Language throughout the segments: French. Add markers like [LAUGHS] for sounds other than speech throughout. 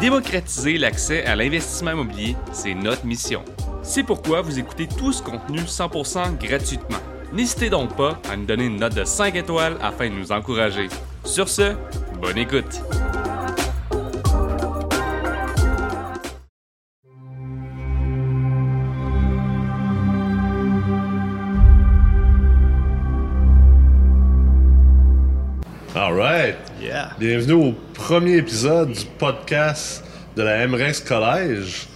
Démocratiser l'accès à l'investissement immobilier, c'est notre mission. C'est pourquoi vous écoutez tout ce contenu 100% gratuitement. N'hésitez donc pas à nous donner une note de 5 étoiles afin de nous encourager. Sur ce, bonne écoute. All right. Yeah. Bienvenue au premier épisode du podcast de la MREX Collège.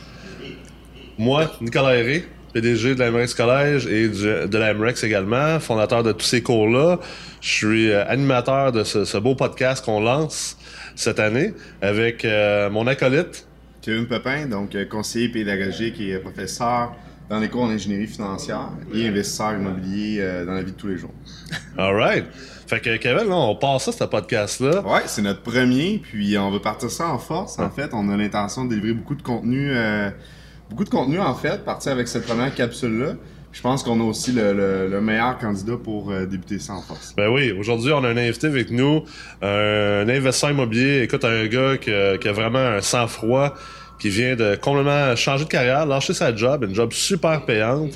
Moi, Nicolas Herré, PDG de la MREX Collège et du- de la MREX également, fondateur de tous ces cours-là. Je suis euh, animateur de ce, ce beau podcast qu'on lance cette année avec euh, mon acolyte. Kevin Pepin, donc euh, conseiller pédagogique et professeur dans les cours en ingénierie financière et investisseur immobilier euh, dans la vie de tous les jours. All right. Fait que Kevin, là, on passe ça, ce podcast-là. Ouais, c'est notre premier, puis on va partir ça en force. En fait, on a l'intention de délivrer beaucoup de contenu, euh, beaucoup de contenu en fait, partir avec cette première capsule-là. Je pense qu'on a aussi le, le- le meilleur candidat pour euh, débuter ça en force. Ben oui, aujourd'hui, on a un invité avec nous, un investisseur immobilier, écoute, un gars qui, qui a vraiment un sang-froid, qui vient de complètement changer de carrière, lâcher sa job, une job super payante,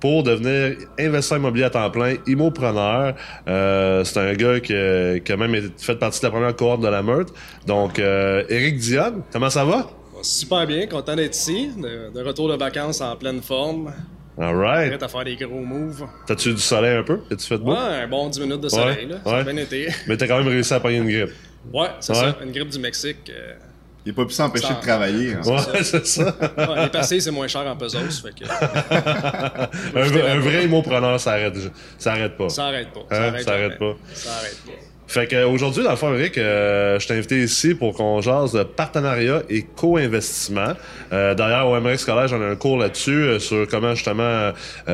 pour devenir investisseur immobilier à temps plein, immopreneur. Euh, c'est un gars qui, a- qui a même fait partie de la première cohorte de la meute. Donc, euh, Éric Dionne, comment ça va? Super bien, content d'être ici, de, de retour de vacances en pleine forme, All right. prêt à faire des gros moves. T'as-tu du soleil un peu? As-tu fait beau? Ouais, un bon 10 minutes de soleil, là. Ça ouais. a bien été. Mais t'as quand même réussi à pogner une grippe. Ouais, c'est Ouais. ça, une grippe du Mexique. euh, Il n'a pas pu s'empêcher de travailler. hein. Ouais, c'est ça. [LAUGHS] ouais, les passés, c'est moins cher en pesos, fait que [LAUGHS] un, vrai- un vrai immopreneur, ça arrête, ça arrête pas. ça arrête pas. Hein, ça arrête pas. Ça arrête pas. Fait que aujourd'hui, dans le fond, Eric, euh, je t'ai invité ici pour qu'on jase de partenariat et co-investissement. Euh, D'ailleurs, au MRX Collège, on a un cours là-dessus euh, sur comment justement euh,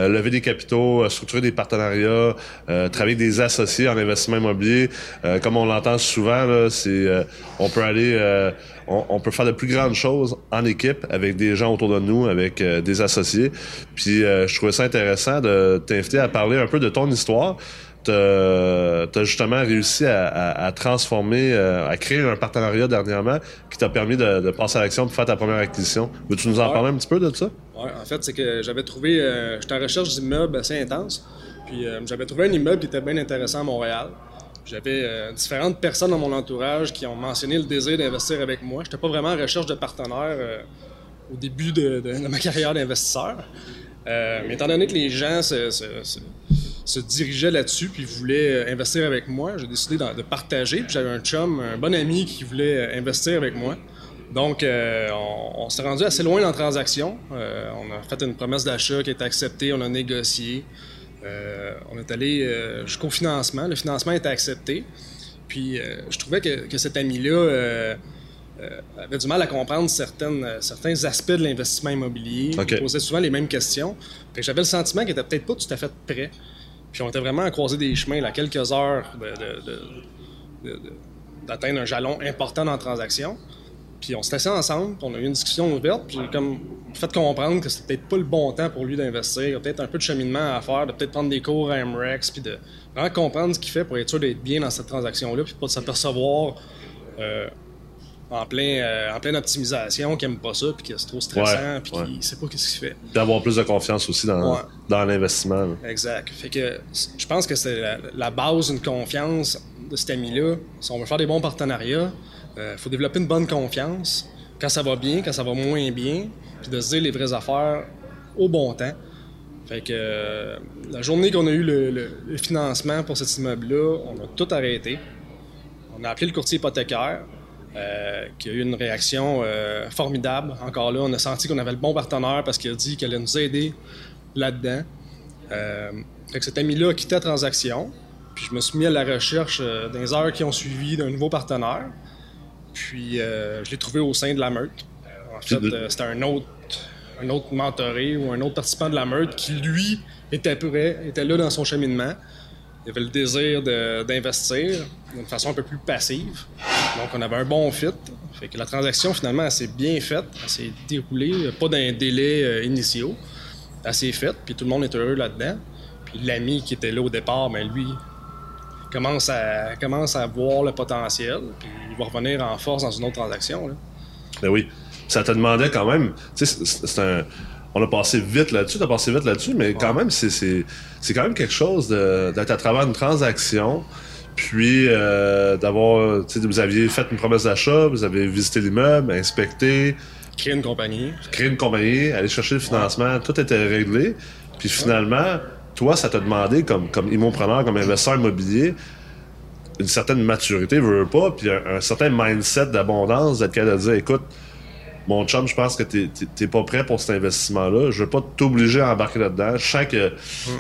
lever des capitaux, euh, structurer des partenariats, euh, travailler avec des associés en investissement immobilier. Euh, comme on l'entend souvent, c'est euh, on peut aller, euh, on peut faire de plus grandes choses en équipe avec des gens autour de nous, avec euh, des associés. Puis euh, je trouvais ça intéressant de t'inviter à parler un peu de ton histoire t'as as justement réussi à, à- à transformer, euh, à créer un partenariat dernièrement qui t'a permis de, de passer à l'action pour faire ta première acquisition. Veux-tu nous en Ouais. parler un petit peu de ça? Ouais, en fait, c'est que j'avais trouvé. euh, J'étais en recherche d'immeubles assez intenses. Puis euh, j'avais trouvé un immeuble qui était bien intéressant à Montréal. J'avais différentes personnes dans mon entourage qui ont mentionné le désir d'investir avec moi. J'étais pas vraiment en recherche de partenaires au début de, de- de ma carrière d'investisseur. Mais étant donné que les gens se, se- se- se dirigeaient là-dessus puis voulaient euh, investir avec moi, j'ai décidé de, partager. Puis j'avais un chum, un bon ami qui voulait euh, investir avec moi. Donc, euh, on, on s'est rendu assez loin dans la transaction. Euh, on a fait une promesse d'achat qui a été acceptée, on a négocié. Euh, on est allé jusqu'au financement. Le financement a été accepté. Puis, je trouvais que, que cet ami-là avait du mal à comprendre certaines, certains aspects de l'investissement immobilier. OK. Il posait souvent les mêmes questions. J'avais le sentiment qu'il était peut-être pas tout à fait prêt. Puis, on était vraiment à croiser des chemins, là, quelques heures d'atteindre un jalon important dans la transaction. Puis on s'est assis ensemble, puis on a eu une discussion ouverte, puis comme fait comprendre que c'était peut-être pas le bon temps pour lui d'investir, il y a peut-être un peu de cheminement à faire, de peut-être prendre des cours à MREX, puis de vraiment comprendre ce qu'il fait pour être sûr d'être bien dans cette transaction-là, puis pas de s'apercevoir en, plein, euh, en pleine optimisation qu'il aime pas ça, puis que c'est trop stressant, puis qu'il sait pas qu'est-ce qu'il fait. D'avoir plus de confiance aussi dans, Ouais. dans l'investissement. Exact. Fait que je pense que c'est la, la base d'une confiance de cet ami-là. Si on veut faire des bons partenariats, il faut développer une bonne confiance quand ça va bien, quand ça va moins bien, puis de se dire les vraies affaires au bon temps. Fait que euh, la journée qu'on a eu le, le- le financement pour cet immeuble-là, on a tout arrêté. On a appelé le courtier hypothécaire, euh, qui a eu une réaction euh, formidable. Encore là, on a senti qu'on avait le bon partenaire parce qu'il a dit qu'il allait nous aider là-dedans. Euh, fait que cet ami-là a quitté la transaction. Puis je me suis mis à la recherche dans les heures qui ont suivi d'un nouveau partenaire. Puis je l'ai trouvé au sein de la meute. En fait, c'était un autre, un autre mentoré ou un autre participant de la meute qui, lui, était prêt, était là dans son cheminement. Il avait le désir d'investir d'une façon un peu plus passive. Donc, on avait un bon fit. Fait que la transaction, finalement, elle s'est bien faite. Elle s'est déroulée, pas d'un délai euh, initiaux. Elle s'est faite, puis tout le monde est heureux là-dedans. Puis l'ami qui était là au départ, ben lui, commence à, commence à voir le potentiel, puis il va revenir en force dans une autre transaction. là. Ben oui. Ça te demandait quand même. Tu sais, c'est un. On a passé vite là-dessus, t'as passé vite là-dessus, mais quand même, c'est, quand même quelque chose de, d'être à travers une transaction, puis euh, d'avoir. Tu sais, vous aviez fait une promesse d'achat, vous avez visité l'immeuble, inspecté, Créer une compagnie. créé une compagnie, aller chercher le financement, tout était réglé. Puis finalement, toi, ça t'a demandé, comme, comme immopreneur, comme investisseur immobilier, une certaine maturité, veux, veux pas, puis un, un certain mindset d'abondance, d'être capable de dire, écoute, mon chum, je pense que t'es, pas prêt pour cet investissement-là. Je veux pas t'obliger à embarquer là-dedans. Je sens que,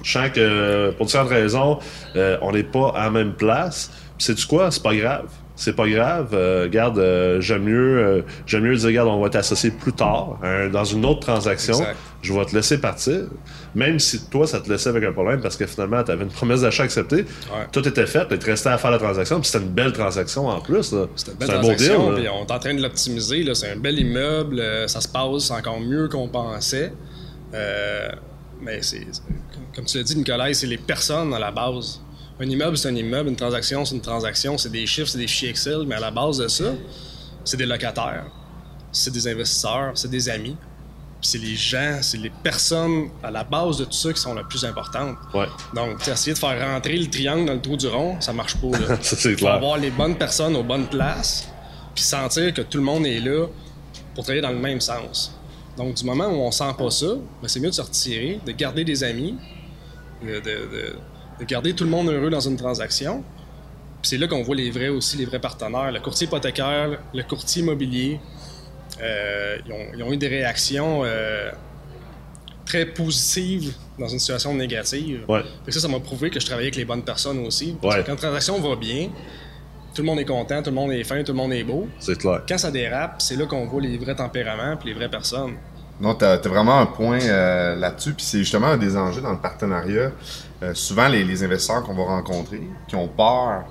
je sens que pour différentes raisons, euh, on n'est pas à la même place. Puis sais-tu quoi? C'est pas grave. C'est pas grave. Euh, regarde, euh, j'aime mieux, euh, j'aime mieux dire, on va t'associer plus tard, hein, dans une autre transaction. Exact. Je vais te laisser partir. Même si toi, ça te laissait avec un problème parce que finalement, tu avais une promesse d'achat acceptée. Ouais. Tout était fait, il te restait à faire la transaction. Puis c'était une belle transaction en plus. C'était une belle C'est un beau deal. transaction, puis on est en train de l'optimiser. C'est un bel immeuble, euh, ça se passe encore mieux qu'on pensait. Euh, mais c'est, comme tu l'as dit, Nicolas, c'est les personnes à la base. Un immeuble, c'est un immeuble, une transaction, c'est une transaction, c'est des chiffres, c'est des fichiers Excel, mais à la base de ça, c'est des locataires, c'est des investisseurs, c'est des amis. C'est les gens, c'est les personnes à la base de tout ça qui sont les plus importantes. Ouais, Donc, essayer de faire rentrer le triangle dans le trou du rond, ça marche pas. Là. [LAUGHS] ça c'est clair. avoir les bonnes personnes aux bonnes places, puis sentir que tout le monde est là pour travailler dans le même sens. Donc, du moment où on sent pas ça, ben, c'est mieux de se retirer, de garder des amis, de, de- de- de garder tout le monde heureux dans une transaction. Puis c'est là qu'on voit les vrais aussi, les vrais partenaires. Le courtier hypothécaire, le courtier immobilier, euh, ils, ont, ils ont eu des réactions euh, très positives dans une situation négative. Ouais. Fait que ça, ça m'a prouvé que je travaillais avec les bonnes personnes aussi. Ouais. quand la transaction va bien, tout le monde est content, tout le monde est fin, tout le monde est beau. C'est clair. Quand ça dérape, c'est là qu'on voit les vrais tempéraments puis les vraies personnes. Non, t'as as vraiment un point euh, là-dessus, puis c'est justement un des enjeux dans le partenariat. Euh, souvent, les, les investisseurs qu'on va rencontrer, qui ont peur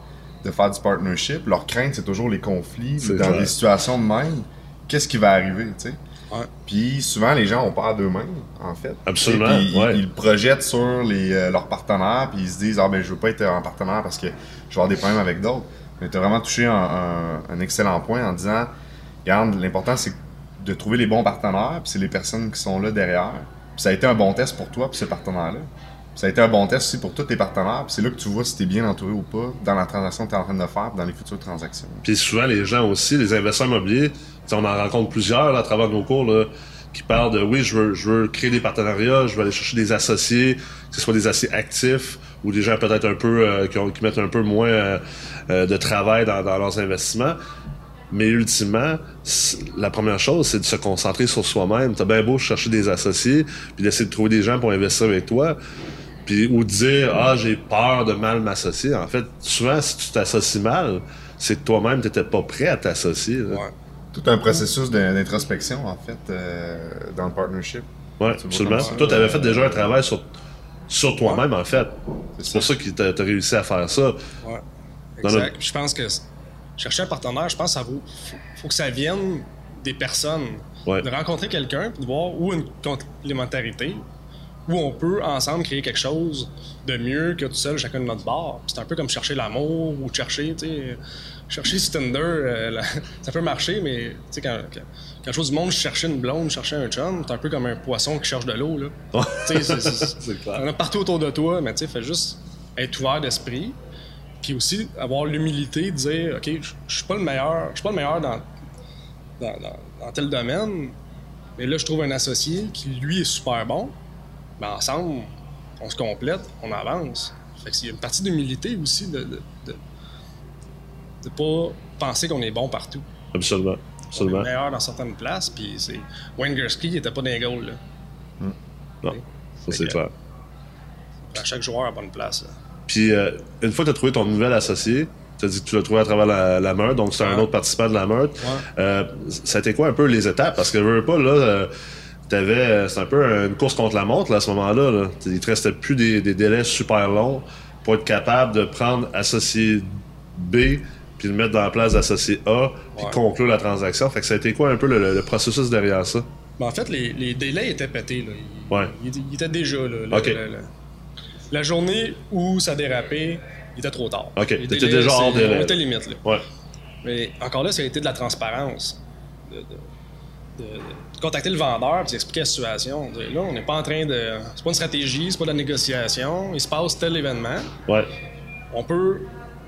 de faire du partnership, leur crainte, c'est toujours les conflits. Dans vrai. des situations de même, qu'est-ce qui va arriver, tu sais? Ouais. Puis souvent, les gens ont peur d'eux-mêmes, en fait. Absolument, puis, ils- ouais. ils, le projettent sur les, euh, leurs partenaires, puis ils se disent, ah ben, je veux pas être en partenaire parce que je vais avoir des problèmes avec d'autres. Mais tu as vraiment touché un, un- un excellent point en disant, regarde, l'important, c'est de trouver les bons partenaires, puis c'est les personnes qui sont là derrière. Puis ça a été un bon test pour toi, puis ce partenaire-là. Ça a été un bon test aussi pour tous tes partenaires, c'est là que tu vois si tu es bien entouré ou pas dans la transaction que tu es en train de faire, dans les futures transactions. Puis souvent, les gens aussi, les investisseurs immobiliers, on en rencontre plusieurs à travers nos cours qui parlent de oui, je veux, créer des partenariats, je veux aller chercher des associés, que ce soit des associés actifs ou des gens peut-être un peu euh, qui, mettent un peu moins euh, euh, de travail dans leurs investissements. Mais ultimement, la première chose, c'est de se concentrer sur soi-même. T'as bien beau chercher des associés, puis d'essayer de trouver des gens pour investir avec toi, puis ou de dire ah j'ai peur de mal m'associer. En fait, souvent si tu t'associes mal, c'est que toi-même t'étais pas prêt à t'associer. Ouais. Tout un processus d'introspection, en fait, euh, dans le partnership. Tu vois absolument. Toi, t'avais euh, fait déjà un travail sur sur toi-même en fait. C'est pour ça que t'as t'as réussi à faire ça. Ouais. Dans Exact. Je pense que chercher un partenaire, je pense que ça vaut. Faut, faut que ça vienne des personnes. Ouais. De rencontrer quelqu'un de voir où une complémentarité, où on peut ensemble créer quelque chose de mieux que tout seul, chacun de notre bord. C'est un peu comme chercher l'amour ou chercher, tu sais. Chercher Tinder, euh, la- [LAUGHS] ça peut marcher, mais tu sais, quand, quand, quand je vois du monde chercher une blonde, chercher un chum, c'est un peu comme un poisson qui cherche de l'eau, là. Tu sais, c'est- c'est- [LAUGHS] C'est clair. il y en a partout autour de toi, mais tu sais, fais juste être ouvert d'esprit. Puis aussi avoir l'humilité de dire, OK, je suis pas le meilleur, je suis pas le meilleur dans, dans, dans- dans tel domaine, mais là, je trouve un associé qui, lui, est super bon. Ben, ensemble, on se complète, on avance. Fait que a une partie d'humilité aussi de, de, de, de pas penser qu'on est bon partout. Absolument. On est Absolument. meilleur dans certaines places, puis c'est... Wayne il était pas dans les goals, là. Non, ça c'est clair. À chaque joueur à bonne place, là. Puis euh, une fois que tu as trouvé ton nouvel associé, tu as dit que tu l'as trouvé à travers la, la meute, donc c'est un autre participant de la meute. Ouais. Euh, ça a été quoi un peu les étapes? Parce que veux pas, là, euh, t'avais, c'est un peu une course contre la montre là, à ce moment-là. Là. Il te restait plus des, des délais super longs pour être capable de prendre associé B puis le mettre dans la place d'associé A puis Ouais. conclure la transaction. Fait que ça a été quoi un peu le, le processus derrière ça? Ben, en fait, les, les délais étaient pétés. Là. Ils, Ouais. ils- ils étaient déjà là. Ok. La journée où ça dérapait, il était trop tard. Ok, délais, déjà hors délai. On était limite. Là. Ouais. Mais encore là, ça a été de la transparence. De, de- de, de contacter le vendeur et expliquer la situation. De là, on n'est pas en train de. C'est pas une stratégie, c'est pas de la négociation. Il se passe tel événement. Ouais. On peut,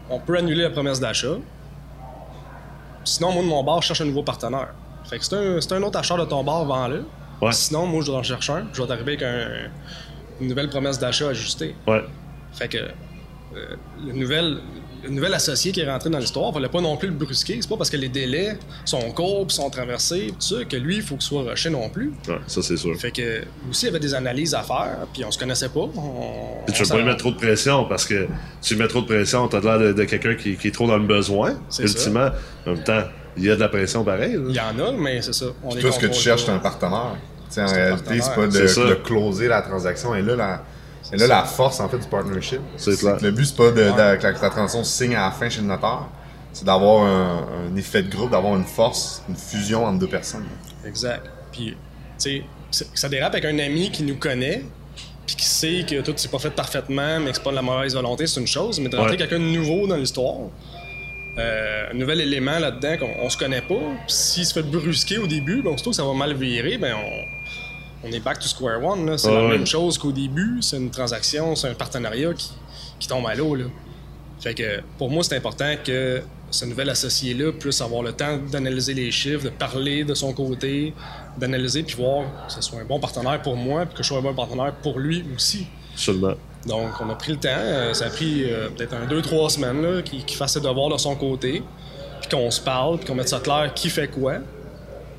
on peut annuler la promesse d'achat. Sinon, moi, de mon bar, je cherche un nouveau partenaire. Fait que c'est un, c'est un autre acheteur de ton bar, vends-le. Ouais. Sinon, moi, je dois en chercher un. Je vais t'arriver avec un- une nouvelle promesse d'achat ajustée. Ouais. Fait que euh, le, nouvel, le nouvel associé qui est rentré dans l'histoire, il fallait pas non plus le brusquer. C'est pas parce que les délais sont courts, puis sont traversés, tout ça, que lui, il faut qu'il soit rushé non plus. Ouais, ça, c'est sûr. Fait que aussi, il y avait des analyses à faire, puis on se connaissait pas. On, Puis tu veux pas lui mettre trop de pression parce que tu lui mets trop de pression, t'as l'air de, de quelqu'un qui, qui est trop dans le besoin. C'est Ultimement, en même temps, il y a de la pression pareil. là. Il y en a, mais c'est ça. On Toi, ce que tu cherches, c'est un partenaire. En C'est réalité, c'est pas de, C'est de closer la transaction. Et là, la, et là, la force, en fait, du partnership. C'est que Le but, c'est pas de, de- que la, que la transaction se signe à la fin chez le notaire. C'est d'avoir un, un effet de groupe, d'avoir une force, une fusion entre deux personnes. Exact. Puis, tu sais, c'est- ça dérape avec un ami qui nous connaît, puis qui sait que tout s'est pas fait parfaitement, mais que c'est pas de la mauvaise volonté, c'est une chose. Mais de rentrer Ouais. quelqu'un de nouveau dans l'histoire, euh, un nouvel élément là-dedans qu'on on se connaît pas, puis s'il se fait brusquer au début, ben, aussitôt que ça va mal virer, ben on, on est back to square one. C'est la même chose qu'au début, c'est une transaction, c'est un partenariat qui, qui tombe à l'eau. Fait que pour moi, c'est important que ce nouvel associé-là puisse avoir le temps d'analyser les chiffres, de parler de son côté, d'analyser puis voir que ce soit un bon partenaire pour moi puis que je sois un bon partenaire pour lui aussi. Seulement. Donc, on a pris le temps. euh, ça a pris euh, peut-être un, deux, trois semaines qu'il fasse ses devoirs de son côté, puis qu'on se parle, puis qu'on mette ça clair qui fait quoi,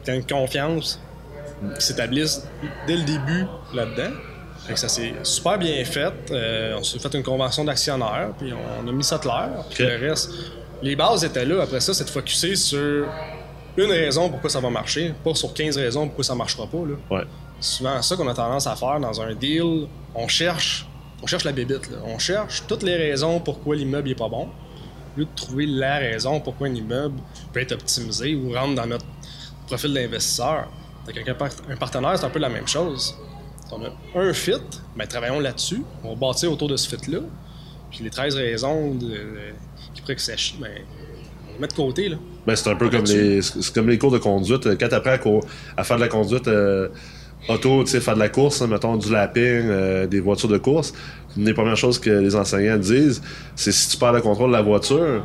qu'il y ait une confiance qui s'établisse dès le début là-dedans. Ça s'est super bien fait. Euh, on s'est fait une convention d'actionnaires, puis on, a mis ça clair. Puis Ok. le reste, les bases étaient là. Après ça, c'est de focuser sur une raison pourquoi ça va marcher, pas sur 15 raisons pourquoi ça marchera pas. Là. Ouais. C'est souvent ça qu'on a tendance à faire dans un deal. On cherche, on cherche la bébite. là. On cherche toutes les raisons pourquoi l'immeuble est pas bon, au lieu de trouver la raison pourquoi un immeuble peut être optimisé ou rentre dans notre profil d'investisseur. Un, par- un partenaire, c'est un peu la même chose. On a un fit, mais travaillons là-dessus. On va bâtir autour de ce fit-là. Puis les 13 raisons de- qui pourraient que ça chie, ben, on les met de côté. Là. Ben, c'est un peu comme les, c'est comme les cours de conduite. Euh, Quand t'apprends à, cour- à faire de la conduite euh, auto, tu sais, faire de la course, hein, mettons du lapping, euh, des voitures de course, une des premières choses que les enseignants disent, c'est si tu perds le contrôle de la voiture,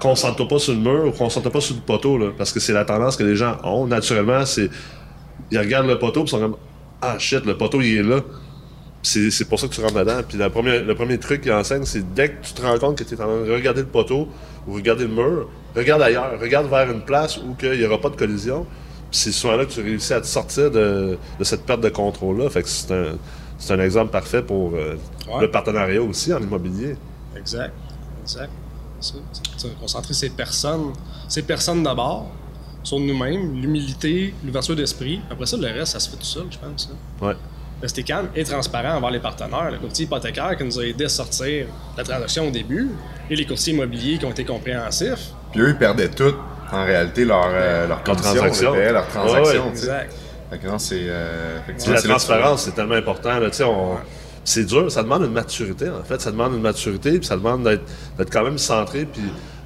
concentre-toi pas sur le mur ou concentre-toi pas sur le poteau, là, parce que c'est la tendance que les gens ont. Naturellement, c'est ils regardent le poteau, puis ils sont comme ah shit, le poteau il est là. C'est pour ça que tu rentres dedans. Puis la première- le premier truc qu'ils enseignent, c'est dès que tu te rends compte que tu es en train de regarder le poteau ou regarder le mur, regarde ailleurs, regarde vers une place où il n'y aura pas de collision. C'est souvent là que tu réussis à te sortir de, de cette perte de contrôle-là. Fait que c'est un, c'est un exemple parfait pour euh, Ouais. le partenariat aussi en immobilier. Exact. Exact. C'est. Concentrer ces personnes, ces personnes d'abord, sur nous-mêmes, l'humilité, l'ouverture d'esprit. Après ça, le reste, ça se fait tout seul, je pense. Ouais. Rester calme et transparent envers les partenaires. Le courtier hypothécaire qui nous a aidé à sortir la transaction au début et les courtiers immobiliers qui ont été compréhensifs. Puis eux, ils perdaient tout, en réalité, leur, euh, leur condition, transaction. leur, transaction. ouais. Exact. Fait que non, c'est. Euh, la transparence, c'est tellement important. Là, C'est dur, ça demande une maturité, en fait. Ça demande une maturité, puis ça demande d'être d'être quand même centré, puis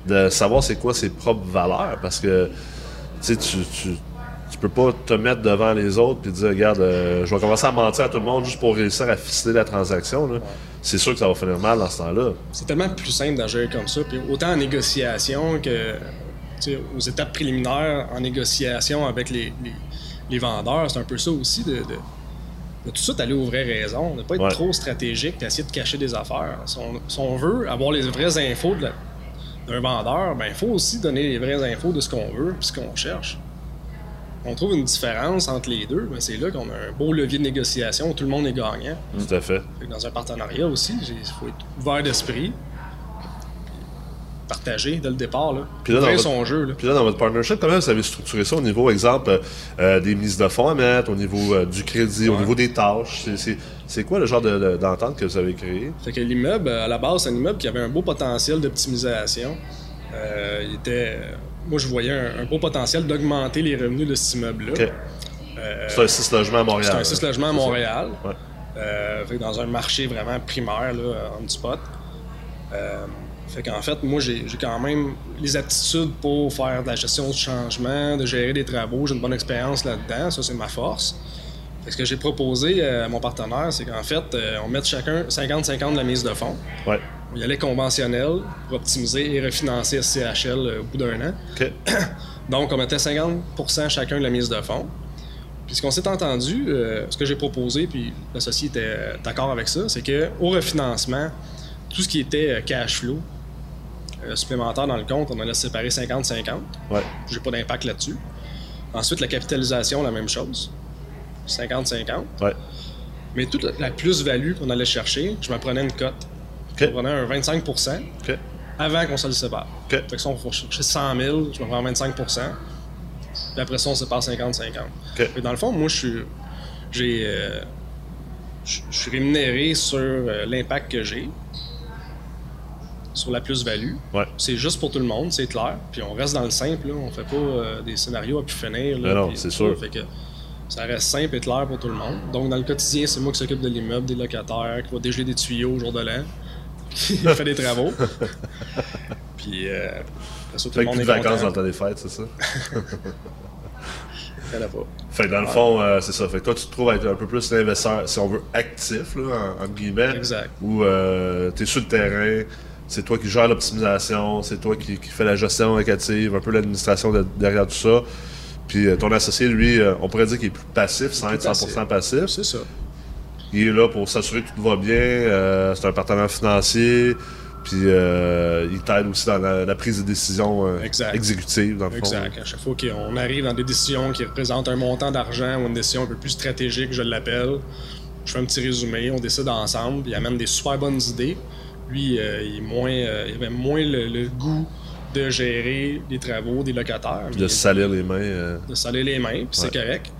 de savoir c'est quoi ses propres valeurs. Parce que, tu tu, peux pas te mettre devant les autres puis dire, regarde, euh, je vais commencer à mentir à tout le monde juste pour réussir à ficeler la transaction. là. C'est sûr que ça va finir mal dans ce temps-là. C'est tellement plus simple d'agir comme ça. Puis autant en négociation que aux étapes préliminaires, en négociation avec les, les, les vendeurs, c'est un peu ça aussi de, de, de tout de suite aller aux vraies raisons, de ne pas être Ouais. trop stratégique, d'essayer de cacher des affaires. Si on, si on veut avoir les vraies infos de la- d'un vendeur, ben il faut aussi donner les vraies infos de ce qu'on veut et ce qu'on cherche. On trouve une différence entre les deux, ben c'est là qu'on a un beau levier de négociation où tout le monde est gagnant. Tout à fait. Fait que dans un partenariat aussi, il faut être ouvert d'esprit, partager dès le départ, là. Puis là, dans votre- son jeu. Là. Puis là, dans votre partnership, comment vous avez structuré ça au niveau, exemple, euh, des mises de fonds à mettre, au niveau euh, du crédit, au niveau des tâches? C'est- quoi le genre de- de- d'entente que vous avez créé? Fait que l'immeuble, à la base, c'est un immeuble qui avait un beau potentiel d'optimisation. Euh, il était, moi, je voyais un, un beau potentiel d'augmenter les revenus de cet immeuble-là. C'est un 6 logements à Montréal. C'est un 6 logements à. Montréal. Ouais. Euh, fait que dans un marché vraiment primaire, là, on spot. Fait qu'en fait, moi, j'ai quand même les aptitudes pour faire de la gestion du changement, de gérer des travaux. J'ai une bonne expérience là-dedans. Ça, c'est ma force. Fait que ce que j'ai proposé euh, à mon partenaire, c'est qu'en fait, euh, on mette chacun 50-50 de la mise de fonds. Ouais. On y allait conventionnel pour optimiser et refinancer SCHL euh, au bout d'un an. OK. [COUGHS] Donc, on mettait 50% chacun de la mise de fonds. Puis ce qu'on s'est entendu, euh, ce que j'ai proposé, puis l'associé était d'accord avec ça, c'est qu'au refinancement, tout ce qui était cash flow supplémentaire dans le compte, on allait séparer 50-50. Ouais. J'ai pas d'impact là-dessus. Ensuite, la capitalisation, la même chose. 50-50. Ouais. Mais toute la- plus-value qu'on allait chercher, je me prenais une cote. OK. Je me prenais un 25 OK. avant qu'on se le sépare. OK. Fait que si on va chercher 100 000, je me prends 25 Puis après ça, on sépare 50-50. OK. Et dans le fond, moi, je suis. J'ai. euh, je je suis rémunéré sur euh, l'impact que j'ai, sur la plus-value. Ouais. C'est juste pour tout le monde, c'est clair. Puis on reste dans le simple, là. on fait pas euh, des scénarios à pu finir. là, non, c'est sûr. ça. Fait que ça reste simple et clair pour tout le monde. Donc dans le quotidien, c'est moi qui s'occupe de l'immeuble, des locataires, qui va dégeler des tuyaux au jour de l'an, [LAUGHS] qui [LAUGHS] fait des travaux. Puis euh, après ça, tout Fait le que monde plus est de vacances dans le temps des fêtes, c'est ça? [LAUGHS] Fait que dans le fond, euh, c'est ça. Fait que toi, tu te trouves être un peu plus l'investisseur, si on veut, actif, là, en, en guillemets. Exact. Où euh, tu es sur le terrain, c'est toi qui gères l'optimisation, c'est toi qui, qui fais la gestion locative, un peu l'administration de- derrière tout ça. Puis euh, ton associé, lui, euh, on pourrait dire qu'il est plus passif, sans être 100% passif. C'est ça. Il est là pour s'assurer que tout va bien. euh, c'est un partenaire financier. Puis il t'aide aussi dans la, la prise de décision Exact. exécutive, dans le fond. Exact. À chaque fois qu'on arrive dans des décisions qui représentent un montant d'argent ou une décision un peu plus stratégique, je l'appelle. Je fais un petit résumé, on décide ensemble, puis il amène des super bonnes idées. Lui, euh, il, est moins, euh, il avait moins le, le goût de gérer les travaux des locataires. Puis de se salir les mains. euh, de saler les mains, puis c'est correct.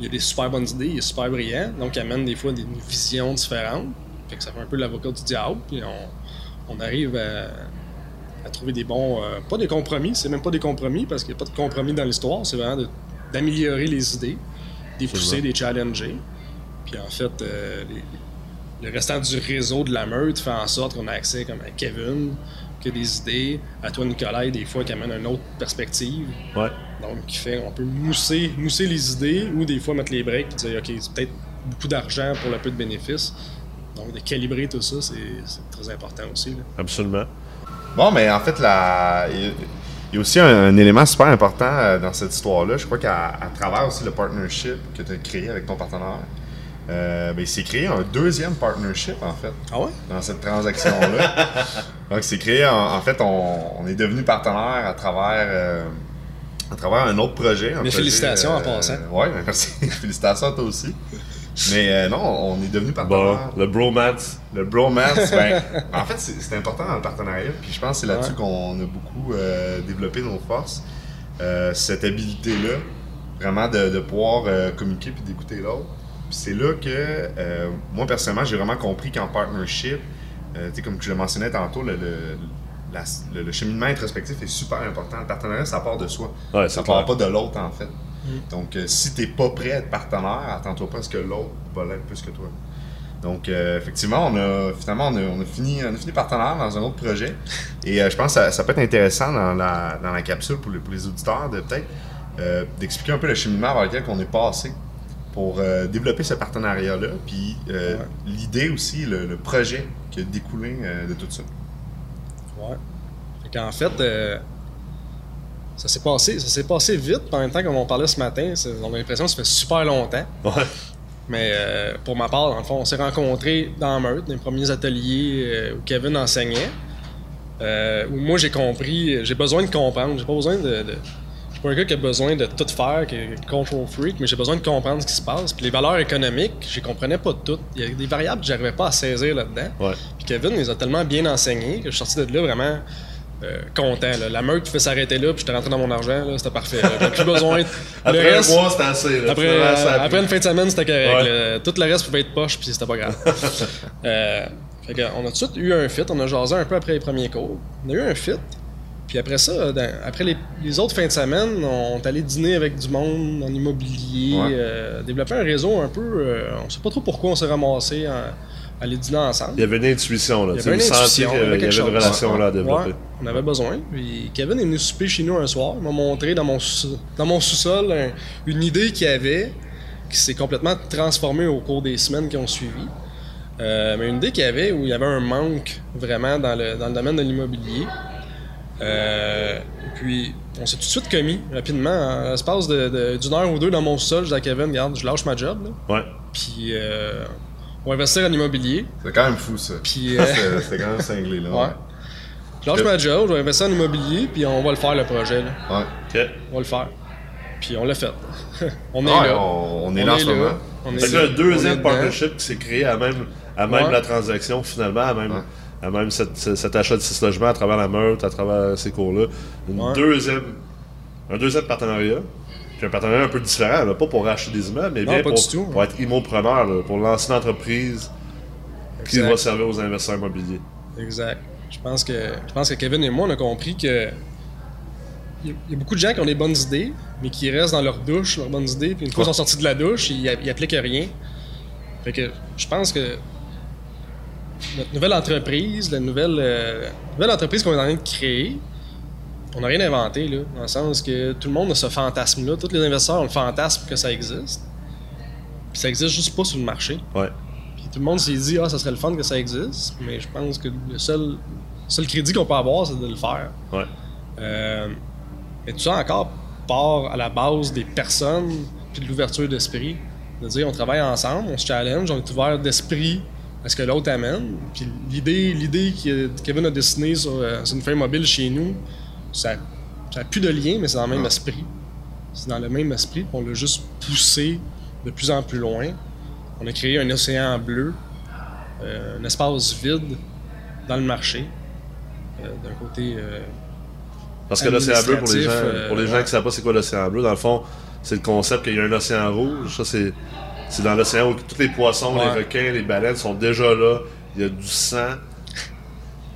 Il a des super bonnes idées, il est super brillant, donc il amène des fois des visions différentes. Fait que ça fait un peu l'avocat du diable, puis on, on arrive à, à trouver des bons. pas des compromis, c'est même pas des compromis parce qu'il n'y a pas de compromis dans l'histoire, c'est vraiment d'améliorer les idées, des pousser, des challenger. Puis en fait, les- le restant du réseau de la meute fait en sorte qu'on a accès comme à Kevin, qui a des idées, à toi Nicolas, des fois qui amène une autre perspective. Ouais. Donc, qui fait, on peut mousser, mousser les idées ou des fois mettre les breaks et dire, OK, c'est peut-être beaucoup d'argent pour le peu de bénéfices. Donc, de calibrer tout ça, c'est très important aussi. là. Absolument. Bon, mais en fait, la... il y a- aussi un, un élément super important euh, dans cette histoire-là. Je crois qu'à travers aussi le partnership que tu as créé avec ton partenaire, euh, ben, il s'est créé un deuxième partnership, en fait, Ah ouais? dans cette transaction-là. [LAUGHS] Donc, c'est créé, en, en fait, on, on est devenu partenaire à travers, euh, à travers un autre projet. un Mais projet, félicitations en passant. Oui, merci. [LAUGHS] félicitations à toi aussi. Mais euh, non, on est devenu Bon, partenaire. le bromance. Le bromance, ben, [LAUGHS] en fait, c'est c'est important dans le partenariat. Puis je pense que c'est là-dessus Ouais. qu'on a beaucoup euh, développé nos forces. Euh, cette habilité-là, vraiment de, de pouvoir euh, communiquer puis d'écouter l'autre. C'est là que, euh, moi, personnellement, j'ai vraiment compris qu'en partnership, euh, tu sais, comme je le mentionnais tantôt, le, le, la- le- le cheminement introspectif est super important. Le partenariat, ça part de soi. Ouais, ça c'est part clair. pas de l'autre, en fait. Donc, euh, si t'es pas prêt à être partenaire, attends-toi pas à ce que l'autre va l'être plus que toi. Donc, euh, effectivement, on a finalement on a, on a fini, on a fini partenaire dans un autre projet. Et euh, je pense que ça, ça peut être intéressant dans la, dans la capsule pour les, pour les auditeurs de peut-être euh, d'expliquer un peu le cheminement vers lequel on est passé pour euh, développer ce partenariat-là. Puis euh, Ouais. l'idée aussi, le, le projet qui a découlé euh, de tout ça. Ouais. Fait qu'en fait, ça s'est passé, ça s'est passé vite. En même temps, comme on parlait ce matin, on a l'impression que ça fait super longtemps. Ouais. Mais pour ma part, dans le fond, on s'est rencontrés dans Meurthe, dans les premiers ateliers où Kevin enseignait. Où moi, j'ai compris, j'ai besoin de comprendre. J'ai pas besoin de. de pas un gars qui a besoin de tout faire, qui est control freak, mais j'ai besoin de comprendre ce qui se passe. Puis les valeurs économiques, je comprenais pas toutes. Il y a des variables que j'arrivais pas à saisir là-dedans. Ouais. Puis Kevin les a tellement bien enseignés que je suis sorti de là vraiment euh, content. là. La meute pouvait s'arrêter là, puis j'étais rentré dans mon argent, là, c'était parfait. J'avais plus besoin. de- [LAUGHS] Après le reste- un mois, c'était assez. Là. après, euh, après une fin de semaine, c'était correct. Ouais. Tout le reste pouvait être poche, puis c'était pas grave. [LAUGHS] Euh, fait que, on a tout de suite eu un fit. On a jasé un peu après les premiers cours. On a eu un fit. Puis après ça, dans- après les, les autres fins de semaine, on est allé dîner avec du monde en immobilier, Ouais. euh, développer un réseau un peu. euh, on sait pas trop pourquoi on s'est ramassé en- aller dîner ensemble. Il y avait une intuition, là. Il y avait une intuition, il y avait une chose. relation là à développer. Ouais, on avait besoin. Puis Kevin est venu souper chez nous un soir. Il m'a montré dans mon, sous- dans mon sous-sol un- une idée qu'il avait qui s'est complètement transformée au cours des semaines qui ont suivi. Euh, mais une idée qu'il y avait où il y avait un manque vraiment dans le, dans le domaine de l'immobilier. Euh, puis on s'est tout de suite commis rapidement. En l'espace de- de- d'une heure ou deux dans mon sous-sol, je dis à Kevin, regarde, je lâche ma job. là. Ouais. Puis euh, on va investir en immobilier. C'est quand même fou, ça. Puis [LAUGHS] euh, C'est c'est quand même cinglé, là. Ouais. Je lâche ma job, je vais investir en immobilier, puis on va le faire le projet. Là. Ouais. OK. On va le faire. Puis on l'a fait. [LAUGHS] on est Ouais, là. on, on est là en ce moment. On est Fait que là. là, un deuxième partnership qui s'est créé à même, à même Ouais. la transaction, finalement, à même, Ouais. À même cet achat de six logements à travers la meute, à travers ces cours-là. Ouais. deuxième, un deuxième partenariat. Puis un partenariat un peu différent, là, pas pour racheter des immeubles, mais Non, bien pour, du tout. pour être immopreneur, là, pour lancer une entreprise qui va servir aux investisseurs immobiliers. Exact. Je pense que je pense que Kevin et moi on a compris que il y a- beaucoup de gens qui ont des bonnes idées, mais qui restent dans leur douche, leurs bonnes idées, puis une fois qu'ils sont sortis de la douche, ils, ils appliquent rien. Fait que je pense que notre nouvelle entreprise, la nouvelle, euh, nouvelle entreprise qu'on est en train de créer, on n'a rien inventé, là, dans le sens que tout le monde a ce fantasme-là. Tous les investisseurs ont le fantasme que ça existe. Puis ça existe juste pas sur le marché. Ouais. Puis tout le monde s'est dit, ah, ça serait le fun que ça existe, mais je pense que le seul, seul crédit qu'on peut avoir, c'est de le faire. Ouais. Euh, mais tout ça encore part à la base des personnes puis de l'ouverture d'esprit. De dire, on travaille ensemble, on se challenge, on est ouvert d'esprit à ce que l'autre amène. Puis l'idée, l'idée que Kevin a dessinée sur, euh, sur une feuille mobile chez nous, ça n'a plus de lien, mais c'est dans le même esprit. C'est dans le même esprit, on l'a juste poussé de plus en plus loin. On a créé un océan bleu, euh, un espace vide dans le marché. Euh, D'un côté, Parce que l'océan bleu, pour les gens, pour les gens ouais. qui ne savent pas c'est quoi l'océan bleu, dans le fond, c'est le concept qu'il y a un océan rouge. Ça, c'est, c'est dans l'océan où tous les poissons, Ouais. les requins, les baleines sont déjà là. Il y a du sang.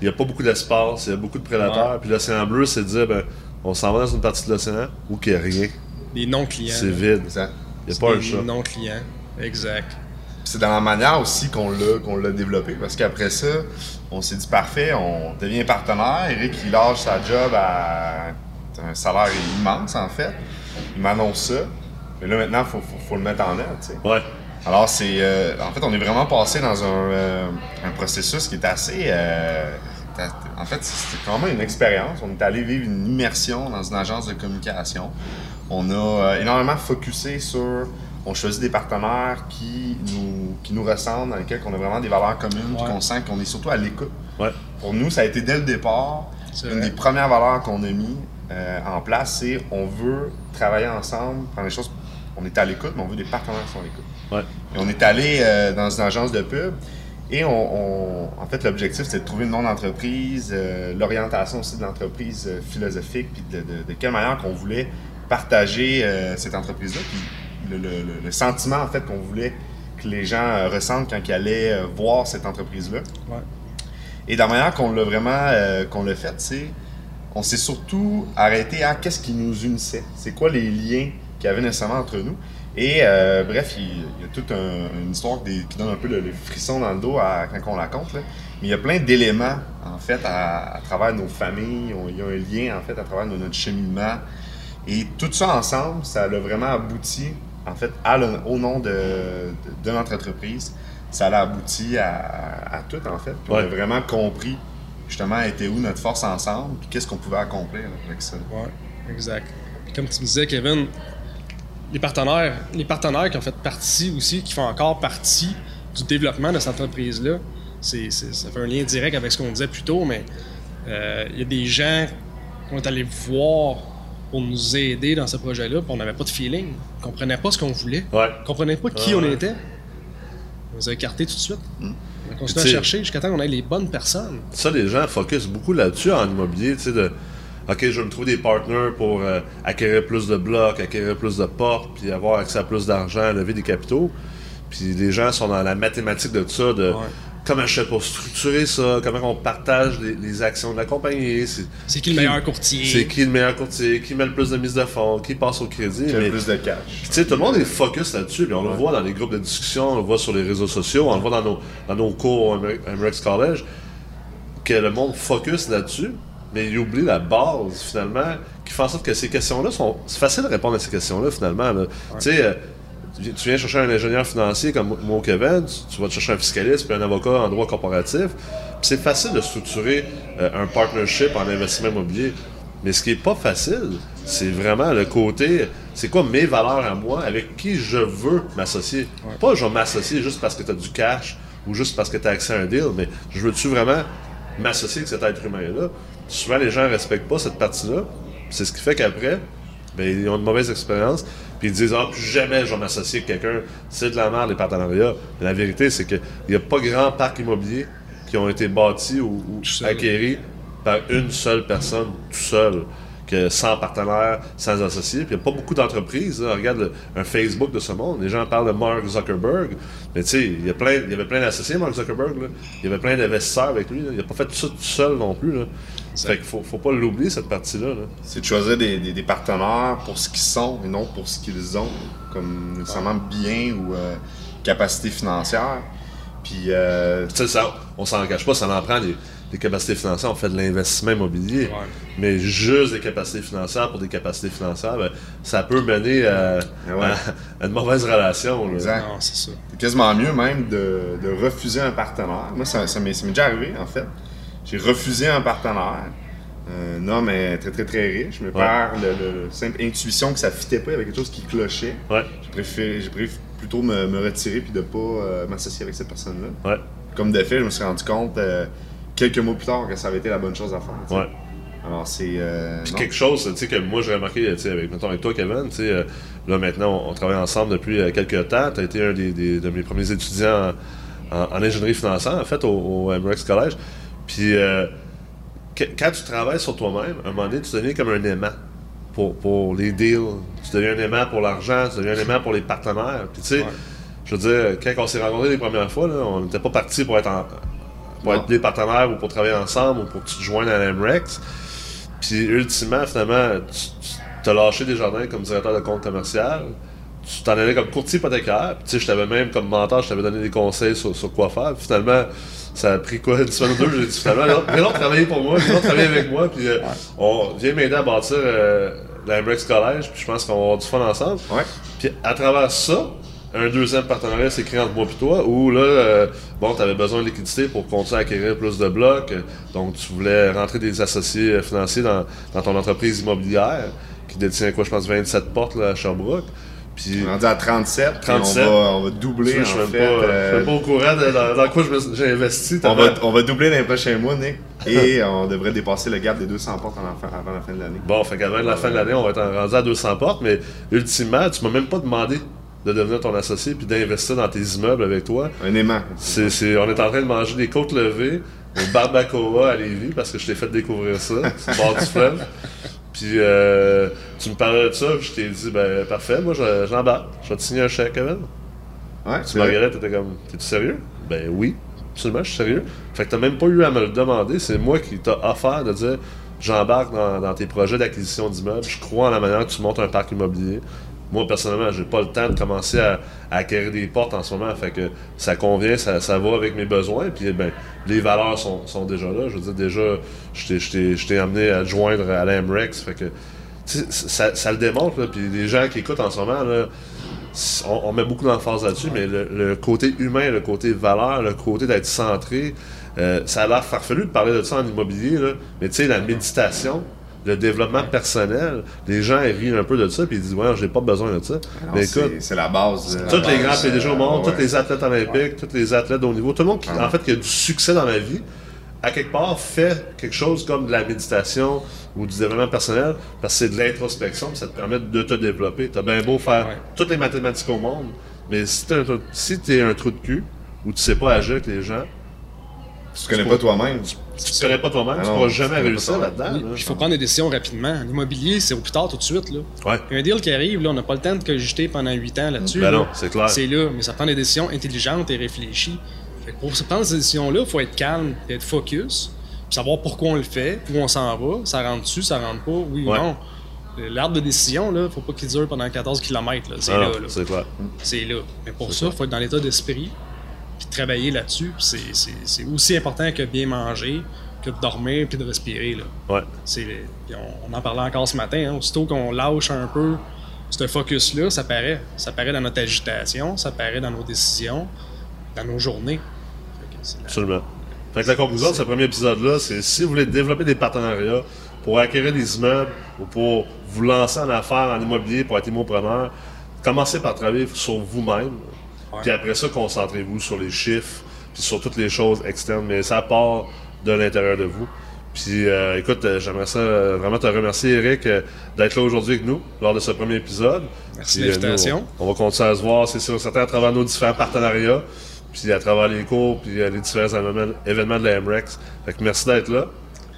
Il n'y a pas beaucoup d'espace. Il y a beaucoup de prédateurs. Ouais. Puis l'océan bleu, c'est de dire, ben, on s'en va dans une partie de l'océan où il n'y a rien. des non-clients. C'est vide. Exact. Il n'y a pas un des chat. non-clients. Exact. Puis C'est dans la manière aussi qu'on l'a qu'on l'a développé parce qu'après ça, on s'est dit parfait, on devient partenaire. Eric il lâche sa job à un salaire immense en fait. Il m'annonce ça. Mais là maintenant, faut, faut, faut le mettre en œuvre. tu sais. Ouais. Alors c'est euh, en fait on est vraiment passé dans un, euh, un processus qui est assez euh, en fait c'était vraiment une expérience. On est allé vivre une immersion dans une agence de communication. On a euh, énormément focusé sur on choisit des partenaires qui nous qui nous ressemblent, dans lesquels on a vraiment des valeurs communes, puis Ouais. qu'on sent qu'on est surtout à l'écoute. Ouais. Pour nous, ça a été dès le départ C'est une vrai. des premières valeurs qu'on a mis euh, en place, c'est on veut travailler ensemble, prendre les choses. On est à l'écoute, mais on veut des partenaires qui sont à l'écoute. Ouais. Et on est allé euh, dans une agence de pub et on, on- en fait l'objectif c'était de trouver le nom d'entreprise, euh, l'orientation aussi de l'entreprise euh, philosophique, puis de, de- de quelle manière qu'on voulait partager euh, cette entreprise-là, puis le, le- le- le sentiment en fait qu'on voulait que les gens ressentent quand ils allaient voir cette entreprise-là. Ouais. Et de la manière qu'on l'a vraiment qu'on l'a fait, c'est on s'est surtout arrêté à qu'est-ce qui nous unissait. C'est quoi les liens qu'il y avait nécessairement entre nous. Et euh, bref, il, il y a toute un- une histoire des- qui donne un peu le, le frisson dans le dos à- quand on la compte. là. Mais il y a plein d'éléments, en fait, à, à travers nos familles. On- il y a un lien, en fait, à travers notre cheminement. Et tout ça ensemble, ça a vraiment abouti, en fait, à le- au nom de, de, de notre entreprise. Ça a abouti à, à tout, en fait. Puis On a vraiment compris, justement, était où notre force ensemble, puis qu'est-ce qu'on pouvait accomplir avec ça. Ouais, exact. Puis comme tu me disais, Kevin, les partenaires, les partenaires qui ont fait partie aussi, qui font encore partie du développement de cette entreprise-là, c'est, c'est- ça fait un lien direct avec ce qu'on disait plus tôt, mais euh, il y a des gens qu'on est allés voir pour nous aider dans ce projet-là, puis on n'avait pas de feeling. On comprenait pas ce qu'on voulait. Ouais. On comprenait pas qui Ouais, on était. On nous a écartés tout de suite. On a continué à chercher jusqu'à temps qu'on ait les bonnes personnes. Ça, les gens focusent beaucoup là-dessus en immobilier, tu sais, de OK, je vais me trouver des partenaires pour euh, acquérir plus de blocs, acquérir plus de portes, puis avoir accès à plus d'argent, lever des capitaux. Puis les gens sont dans la mathématique de tout ça, de Ouais. comment je fais pour structurer ça, comment on partage les, les actions de la compagnie. C'est qui le meilleur courtier? c'est qui le meilleur courtier, qui met le plus de mise de fonds, qui passe au crédit. Qui a le plus de cash. puis, tu sais, tout le monde est focus là-dessus. puis on le voit dans les groupes de discussion, on le voit sur les réseaux sociaux, on le voit dans nos, dans nos cours au Amer- Amrex College, que le monde focus là-dessus, mais il oublie la base, finalement, qui fait en sorte que ces questions-là sont. C'est facile de répondre à ces questions-là, finalement. là. Tu sais, euh, tu viens- chercher un ingénieur financier comme moi, Kevin, tu, tu vas te chercher un fiscaliste puis un avocat en droit corporatif. Puis c'est facile de structurer euh, un partnership en investissement immobilier. Mais ce qui est pas facile, c'est vraiment le côté, c'est quoi mes valeurs à moi, avec qui je veux m'associer. Pas je vais m'associer juste parce que tu as du cash ou juste parce que tu as accès à un deal, mais je veux-tu vraiment m'associer avec cet être humain-là? Souvent, les gens ne respectent pas cette partie-là. C'est ce qui fait qu'après, ben, ils ont une mauvaise expérience, puis ils disent Ah, plus jamais je vais m'associer avec quelqu'un, c'est de la merde, les partenariats. Mais la vérité, c'est qu'il n'y a pas grand parc immobilier qui ont été bâtis ou, ou acquéris par une seule personne, tout seul, que sans partenaire, sans associé. Puis il n'y a pas beaucoup d'entreprises. Regarde le- un Facebook de ce monde. Les gens parlent de Mark Zuckerberg. Mais tu sais, il y, a plein- il y avait plein d'associés, Mark Zuckerberg. là. Il y avait plein d'investisseurs avec lui. là. Il n'a pas fait tout ça tout seul non plus. Là. Fait qu'il faut, faut pas l'oublier, cette partie-là. là. C'est de choisir des, des- des partenaires pour ce qu'ils sont et non pour ce qu'ils ont, comme nécessairement bien ou euh, capacité financière. Puis, euh, Tu sais, ça, on s'en cache pas, ça en prend des, des capacités financières. On fait de l'investissement immobilier. Ouais. Mais juste des capacités financières pour des capacités financières, ben, ça peut mener à, ouais. à- à une mauvaise relation. là. exact. C'est quasiment mieux même de, de refuser un partenaire. Moi, ça, ça m'est ça m'est déjà arrivé, en fait. J'ai refusé un partenaire. Un homme est très, très, très riche, mais par le simple intuition que ça fitait pas, il y avait quelque chose qui clochait. Ouais, J'ai préféré, plutôt me, me retirer puis de pas euh, m'associer avec cette personne-là. ouais, Comme de fait, je me suis rendu compte euh, quelques mois plus tard que ça avait été la bonne chose à faire. Alors, c'est. euh, quelque chose, tu sais, que moi j'ai remarqué, tu sais, avec, mettons, avec toi, Kevin, tu sais, euh, là maintenant, on, on travaille ensemble depuis euh, quelques temps. Tu as été un des, des- de mes premiers étudiants en, en- en ingénierie financière, en fait, au, au MRX College. Puis, euh, que- quand tu travailles sur toi-même, à un moment donné, tu deviens comme un aimant pour, pour les deals. Tu deviens un aimant pour l'argent, tu deviens un aimant pour les partenaires. Puis, tu sais, Ouais. je veux dire, quand on s'est rencontrés les premières fois, là, on n'était pas partis pour être en- pour Non. être des partenaires ou pour travailler ensemble ou pour que tu te joignes à l'MREX. Puis ultimement, finalement, tu as lâché des jardins comme directeur de compte commercial. Tu t'en allais comme courtier hypothécaire. Puis tu sais, je t'avais même comme mentor, je t'avais donné des conseils sur, sur quoi faire. Puis finalement, ça a pris quoi, une semaine ou deux, j'ai dit finalement, viens travailler pour moi, viens travailler avec moi. Puis euh, on vient m'aider à bâtir euh, la MREX College. Puis je pense qu'on va avoir du fun ensemble. Ouais. Puis à travers ça, un deuxième partenariat s'est créé entre moi et toi, où là, euh, bon, tu avais besoin de liquidité pour continuer à acquérir plus de blocs. euh, Donc, tu voulais rentrer des associés financiers dans, dans ton entreprise immobilière, qui détient, quoi, je pense, 27 portes là, à Sherbrooke. Puis, On est rendu à 37, puis 37. On, va, on va doubler je suis en même fait. pas, je suis euh, pas au courant de dans, dans quoi j'ai investi. on, va, on va doubler dans les prochains mois, Nick. Et [LAUGHS] on devrait dépasser le gap des 200 portes avant, avant la fin de l'année. Bon, fait qu'avant la fin de l'année, on va être rendu à 200 portes, mais ultimement, tu m'as même pas demandé de devenir ton associé puis d'investir dans tes immeubles avec toi. Un aimant. C'est, c'est- on est en train de manger des côtes levées au Barbacoa à Lévis parce que je t'ai fait découvrir ça, le bord du fleuve. Puis euh, tu me parlais de ça, puis je t'ai dit, ben parfait, moi je- j'embarque. Je vais te signer un chèque, Kevin. Ouais, Tu regardais, t'étais comme, t'es-tu sérieux? Ben oui, absolument, je suis sérieux. Fait que t'as même pas eu à me le demander, c'est moi qui t'ai offert de dire, j'embarque dans, dans tes projets d'acquisition d'immeubles, je crois en la manière que tu montes un parc immobilier. Moi, personnellement, j'ai pas le temps de commencer à, acquérir des portes en ce moment, fait que ça convient, ça, va avec mes besoins, puis ben, les valeurs sont, déjà là. Je veux dire, déjà, je t'ai- amené à joindre à l'AMREX, fait ça, le démontre, là, puis les gens qui écoutent en ce moment, on, met beaucoup d'emphase là-dessus, mais le, côté humain, le côté valeur, le côté d'être centré, euh, ça a l'air farfelu de parler de ça en immobilier, mais tu sais, la méditation, le développement personnel, les gens ils rient un peu de ça, puis ils disent, ouais, j'ai pas besoin de ça. Alors, mais c'est- écoute, c'est la base. la tous les grands PDG au monde, euh, tous les athlètes olympiques, tous les athlètes de haut niveau, tout le monde qui, Ouais. en fait, qui a du succès dans la vie, à quelque part, fait quelque chose comme de la méditation ou du développement personnel, parce que c'est de l'introspection, ça te permet de te développer. T'as bien beau faire toutes les mathématiques au monde, mais si t'es si un trou de cul, ou tu sais pas agir avec les gens, Tu connais pas toi-même. tu te connais pas toi-même, Ah tu non, pourras tu jamais réussir là-dedans. Là. il faut prendre des décisions rapidement. En immobilier, c'est au plus tard tout de suite. Là. Ouais. Un deal qui arrive, là, on n'a pas le temps de cogiter pendant 8 ans là-dessus. Ben là. non, c'est clair. C'est là, mais ça prend des décisions intelligentes et réfléchies. Fait que pour prendre cette décision-là, il faut être calme, et être focus, puis savoir pourquoi on le fait, où on s'en va, ça rentre dessus, ça rentre pas, oui ou Ouais. non. L'arbre de décision, là, faut pas qu'il dure pendant 14 km. C'est Ah là. C'est là. Mais pour ça, il faut être dans l'état d'esprit, puis travailler là-dessus. c'est- aussi important que bien manger, que de dormir, puis de respirer. Là. Ouais. On, on en parlait encore ce matin. Hein, aussitôt qu'on lâche un peu ce focus-là, ça paraît. Ça paraît dans notre agitation, ça paraît dans nos décisions, dans nos journées. Fait que Absolument. Fait que la conclusion de ce premier épisode-là, c'est si vous voulez développer des partenariats pour acquérir des immeubles ou pour vous lancer en affaires en immobilier pour être immopreneur, commencez par travailler sur vous-même. Puis après ça, concentrez-vous sur les chiffres, puis sur toutes les choses externes, mais ça part de l'intérieur de vous. Puis euh, écoute, euh, j'aimerais ça euh, vraiment te remercier, Eric, euh, d'être là aujourd'hui avec nous lors de ce premier épisode. Merci de l'invitation. on, on va continuer à se voir, c'est sûr, certain, à travers nos différents partenariats, puis à travers les cours, puis les différents événements, de la MREX. Fait que merci d'être là.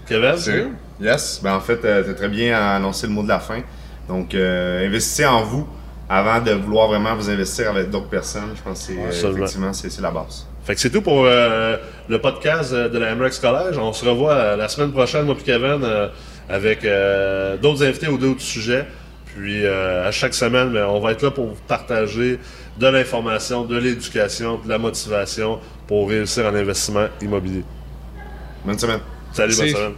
Kevin? Yes. Ben, en fait, tu as très bien annoncé le mot de la fin. Donc, investissez en vous avant de vouloir vraiment vous investir avec d'autres personnes. Je pense que c'est, euh, effectivement, c'est c'est la base. Fait que c'est tout pour euh, le podcast de la MREX Collège. On se revoit euh, la semaine prochaine, moi et Kevin, euh, avec euh, d'autres invités ou d'autres sujets. Puis euh, à chaque semaine, ben, on va être là pour vous partager de l'information, de l'éducation, de la motivation pour réussir en investissement immobilier. Bonne semaine. Salut, bonne semaine.